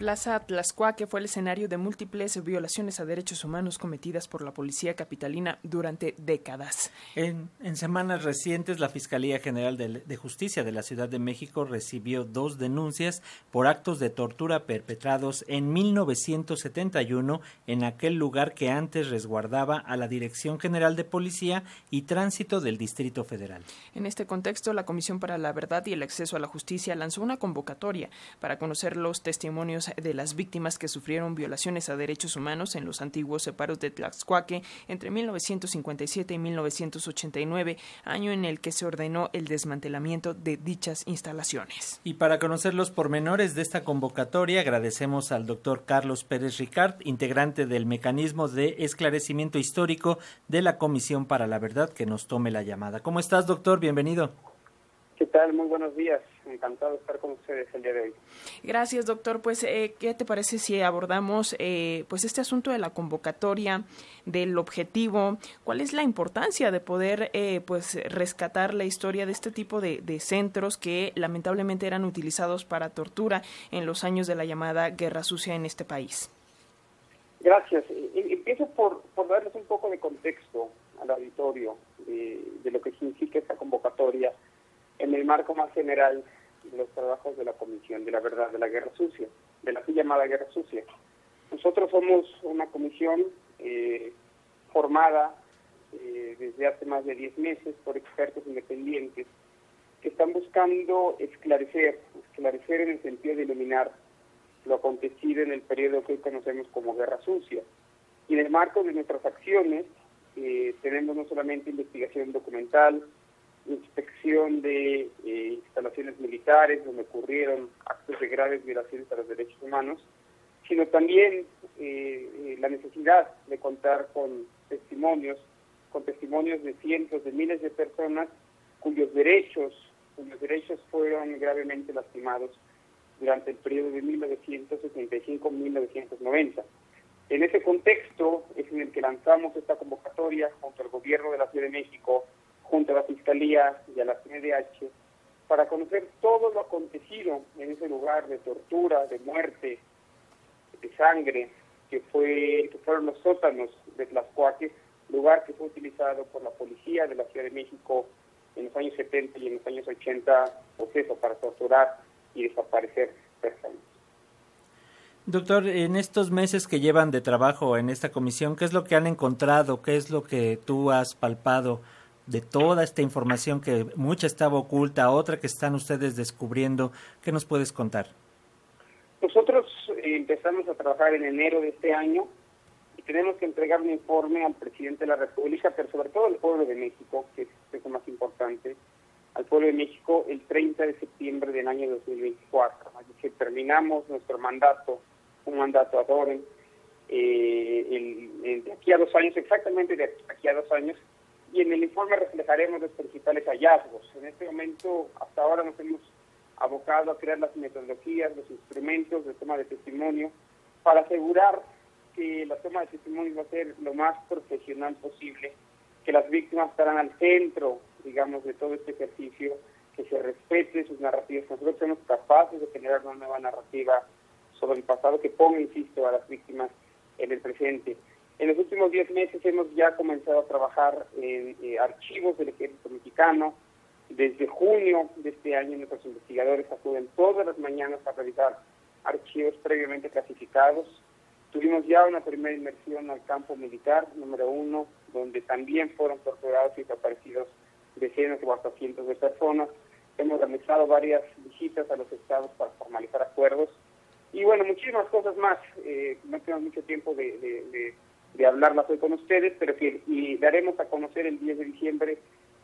Plaza Tlaxcuaque fue el escenario de múltiples violaciones a derechos humanos cometidas por la policía capitalina durante décadas. En, semanas recientes, la Fiscalía General de, Justicia de la Ciudad de México recibió dos denuncias por actos de tortura perpetrados en 1971 en aquel lugar que antes resguardaba a la Dirección General de Policía y Tránsito del Distrito Federal. En este contexto, la Comisión para la Verdad y el Acceso a la Justicia lanzó una convocatoria para conocer los testimonios de las víctimas que sufrieron violaciones a derechos humanos en los antiguos separos de Tlaxcuaque entre 1957 y 1989, año en el que se ordenó el desmantelamiento de dichas instalaciones. Y para conocer los pormenores de esta convocatoria, agradecemos al doctor Carlos Pérez Ricard, integrante del mecanismo de esclarecimiento histórico de la Comisión para la Verdad, que nos tome la llamada. ¿Cómo estás, doctor? Bienvenido. ¿Qué tal? Muy buenos días. Encantado de estar con ustedes el día de hoy. Gracias, doctor. Pues, eh, ¿qué te parece si abordamos eh, pues este asunto de la convocatoria, del objetivo? ¿Cuál es la importancia de poder eh, pues rescatar la historia de este tipo de, centros que lamentablemente eran utilizados para tortura en los años de la llamada Guerra Sucia en este país? Gracias. Empiezo por, por darles un poco de contexto al auditorio de lo que significa esta convocatoria en el marco más general los trabajos de la Comisión de la Verdad de la Guerra Sucia, de la así llamada Guerra Sucia. Nosotros somos una comisión eh, formada eh, desde hace más de 10 meses por expertos independientes que están buscando esclarecer, esclarecer en el sentido de iluminar lo acontecido en el periodo que hoy conocemos como Guerra Sucia. Y en el marco de nuestras acciones eh, tenemos no solamente investigación documental, inspección de eh, instalaciones militares donde ocurrieron actos de graves violaciones a los derechos humanos, sino también eh, eh, la necesidad de contar con testimonios, con testimonios de cientos de miles de personas cuyos derechos, cuyos derechos fueron gravemente lastimados durante el periodo de 1975-1990. En ese contexto es en el que lanzamos esta convocatoria junto al gobierno de la Ciudad de México junto a la Fiscalía y a la CNDH para conocer todo lo acontecido en ese lugar de tortura, de muerte, de sangre, que, fue, que fueron los sótanos de Tlaxcuaque, lugar que fue utilizado por la policía de la Ciudad de México en los años 70 y en los años 80, pues eso, para torturar y desaparecer personas. Doctor, en estos meses que llevan de trabajo en esta comisión, ¿qué es lo que han encontrado? ¿Qué es lo que tú has palpado? De toda esta información que mucha estaba oculta, otra que están ustedes descubriendo. ¿Qué nos puedes contar? Nosotros eh, empezamos a trabajar en enero de este año y tenemos que entregar un informe al presidente de la República, pero sobre todo al pueblo de México, que es lo más importante, al pueblo de México el 30 de septiembre del año 2024. Así que terminamos nuestro mandato, un mandato a Doren, eh, de aquí a dos años, exactamente de aquí a dos años, y en el informe reflejaremos los principales hallazgos. En este momento, hasta ahora nos hemos abocado a crear las metodologías, los instrumentos de toma de testimonio para asegurar que la toma de testimonio va a ser lo más profesional posible, que las víctimas estarán al centro, digamos, de todo este ejercicio, que se respete sus narrativas. Nosotros somos capaces de generar una nueva narrativa sobre el pasado que ponga, insisto, a las víctimas en el presente. En los últimos 10 meses hemos ya comenzado a trabajar en eh, archivos del ejército mexicano. Desde junio de este año nuestros investigadores acuden todas las mañanas a revisar archivos previamente clasificados. Tuvimos ya una primera inmersión al campo militar, número uno, donde también fueron torturados y desaparecidos decenas o hasta cientos de personas. Hemos realizado varias visitas a los estados para formalizar acuerdos. Y bueno, muchísimas cosas más. Eh, no tengo mucho tiempo de de hablarlas hoy con ustedes, pero que y daremos a conocer el 10 de diciembre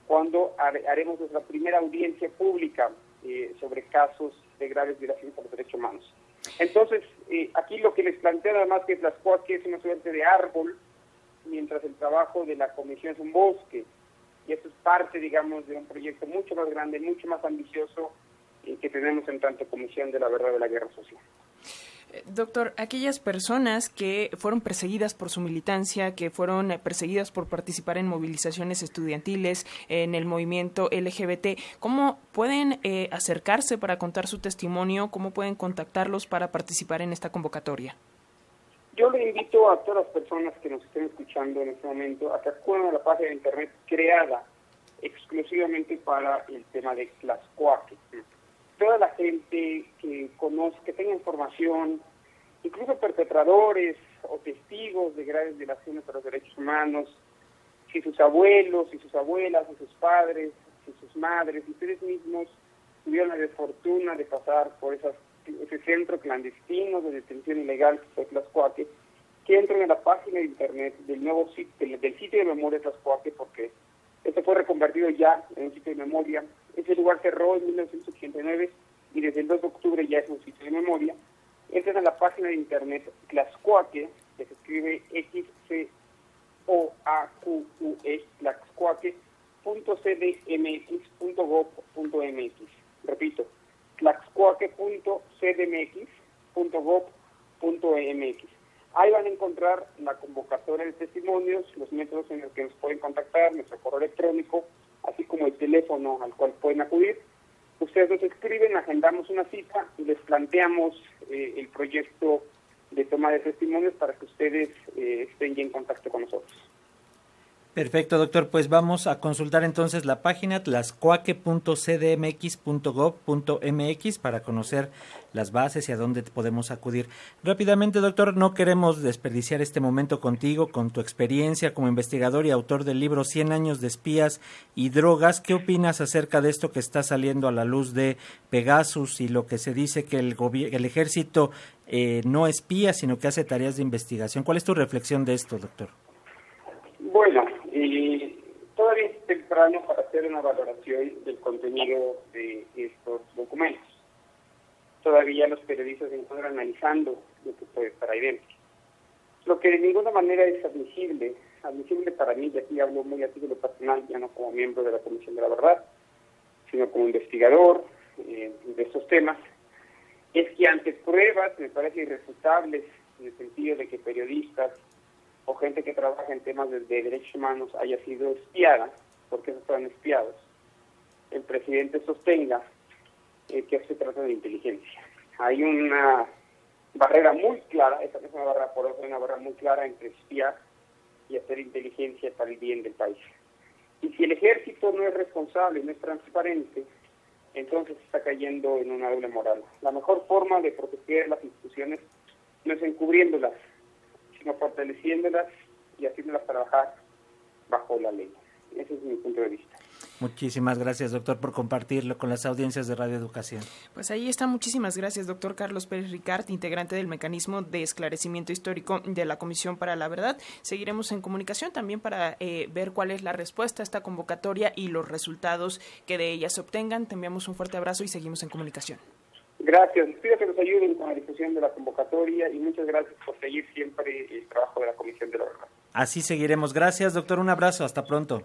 cuando haremos nuestra primera audiencia pública eh, sobre casos de graves violaciones a los derechos humanos. Entonces, eh, aquí lo que les planteo además que es las que es una suerte de árbol, mientras el trabajo de la comisión es un bosque. Y esto es parte, digamos, de un proyecto mucho más grande, mucho más ambicioso eh, que tenemos en tanto Comisión de la Verdad de la Guerra Social. Doctor, aquellas personas que fueron perseguidas por su militancia, que fueron perseguidas por participar en movilizaciones estudiantiles, en el movimiento LGBT, ¿cómo pueden eh, acercarse para contar su testimonio? ¿Cómo pueden contactarlos para participar en esta convocatoria? Yo le invito a todas las personas que nos estén escuchando en este momento a que acudan a la página de internet creada exclusivamente para el tema de las cuartas. Toda la gente que conozca, que tenga información, incluso perpetradores o testigos de graves violaciones a los derechos humanos, si sus abuelos, si sus abuelas, si sus padres, si sus madres, si ustedes mismos tuvieron la desfortuna de pasar por esas ese centro clandestino de detención ilegal que fue Tlaxcuaque, que entren en la página de internet del nuevo sitio, del, sitio de memoria de Tlaxcuaque, porque este fue reconvertido ya en un sitio de memoria. Ese lugar cerró en 1989 y desde el 2 de octubre ya es un sitio de memoria. Entren a la página de internet Tlaxcuaque, que se escribe x c o a q u e tlaxcuaque.cdmx.gov.mx. Repito, tlaxcuaque.cdmx.gov.mx. Ahí van a encontrar la convocatoria de testimonios, los métodos en los que nos pueden contactar, nuestro correo electrónico, así como el teléfono al cual pueden acudir. Ustedes nos escriben, agendamos una cita y les planteamos eh, el proyecto de toma de testimonios para que ustedes eh, estén ya en contacto con nosotros. Perfecto, doctor. Pues vamos a consultar entonces la página tlascuaque.cdmx.gov.mx para conocer las bases y a dónde podemos acudir. Rápidamente, doctor, no queremos desperdiciar este momento contigo, con tu experiencia como investigador y autor del libro 100 años de espías y drogas. ¿Qué opinas acerca de esto que está saliendo a la luz de Pegasus y lo que se dice que el, el ejército eh, no espía, sino que hace tareas de investigación? ¿Cuál es tu reflexión de esto, doctor? Bueno, y todavía es temprano para hacer una valoración del contenido de estos documentos. Todavía los periodistas se encuentran analizando lo que puede estar ahí dentro. Lo que de ninguna manera es admisible, admisible para mí, y aquí hablo muy a título personal, ya no como miembro de la Comisión de la Verdad, sino como investigador eh, de estos temas, es que ante pruebas, me parece irrefutables, en el sentido de que periodistas o gente que trabaja en temas de, derechos humanos haya sido espiada, porque esos fueron espiados, el presidente sostenga eh, que se trata de inteligencia. Hay una barrera muy clara, esa es una barrera por otra, una barrera muy clara entre espiar y hacer inteligencia para el bien del país. Y si el ejército no es responsable, no es transparente, entonces está cayendo en una doble moral. La mejor forma de proteger las instituciones no es encubriéndolas, sino fortaleciéndolas y haciéndolas trabajar bajo la ley. Ese es mi punto de vista. Muchísimas gracias, doctor, por compartirlo con las audiencias de Radio Educación. Pues ahí está. Muchísimas gracias, doctor Carlos Pérez Ricard, integrante del Mecanismo de Esclarecimiento Histórico de la Comisión para la Verdad. Seguiremos en comunicación también para eh, ver cuál es la respuesta a esta convocatoria y los resultados que de ella se obtengan. Te enviamos un fuerte abrazo y seguimos en comunicación. Gracias. Les pido que nos ayuden con la difusión de la convocatoria y muchas gracias por seguir siempre el trabajo de la Comisión de la Verdad. Así seguiremos. Gracias, doctor. Un abrazo. Hasta pronto.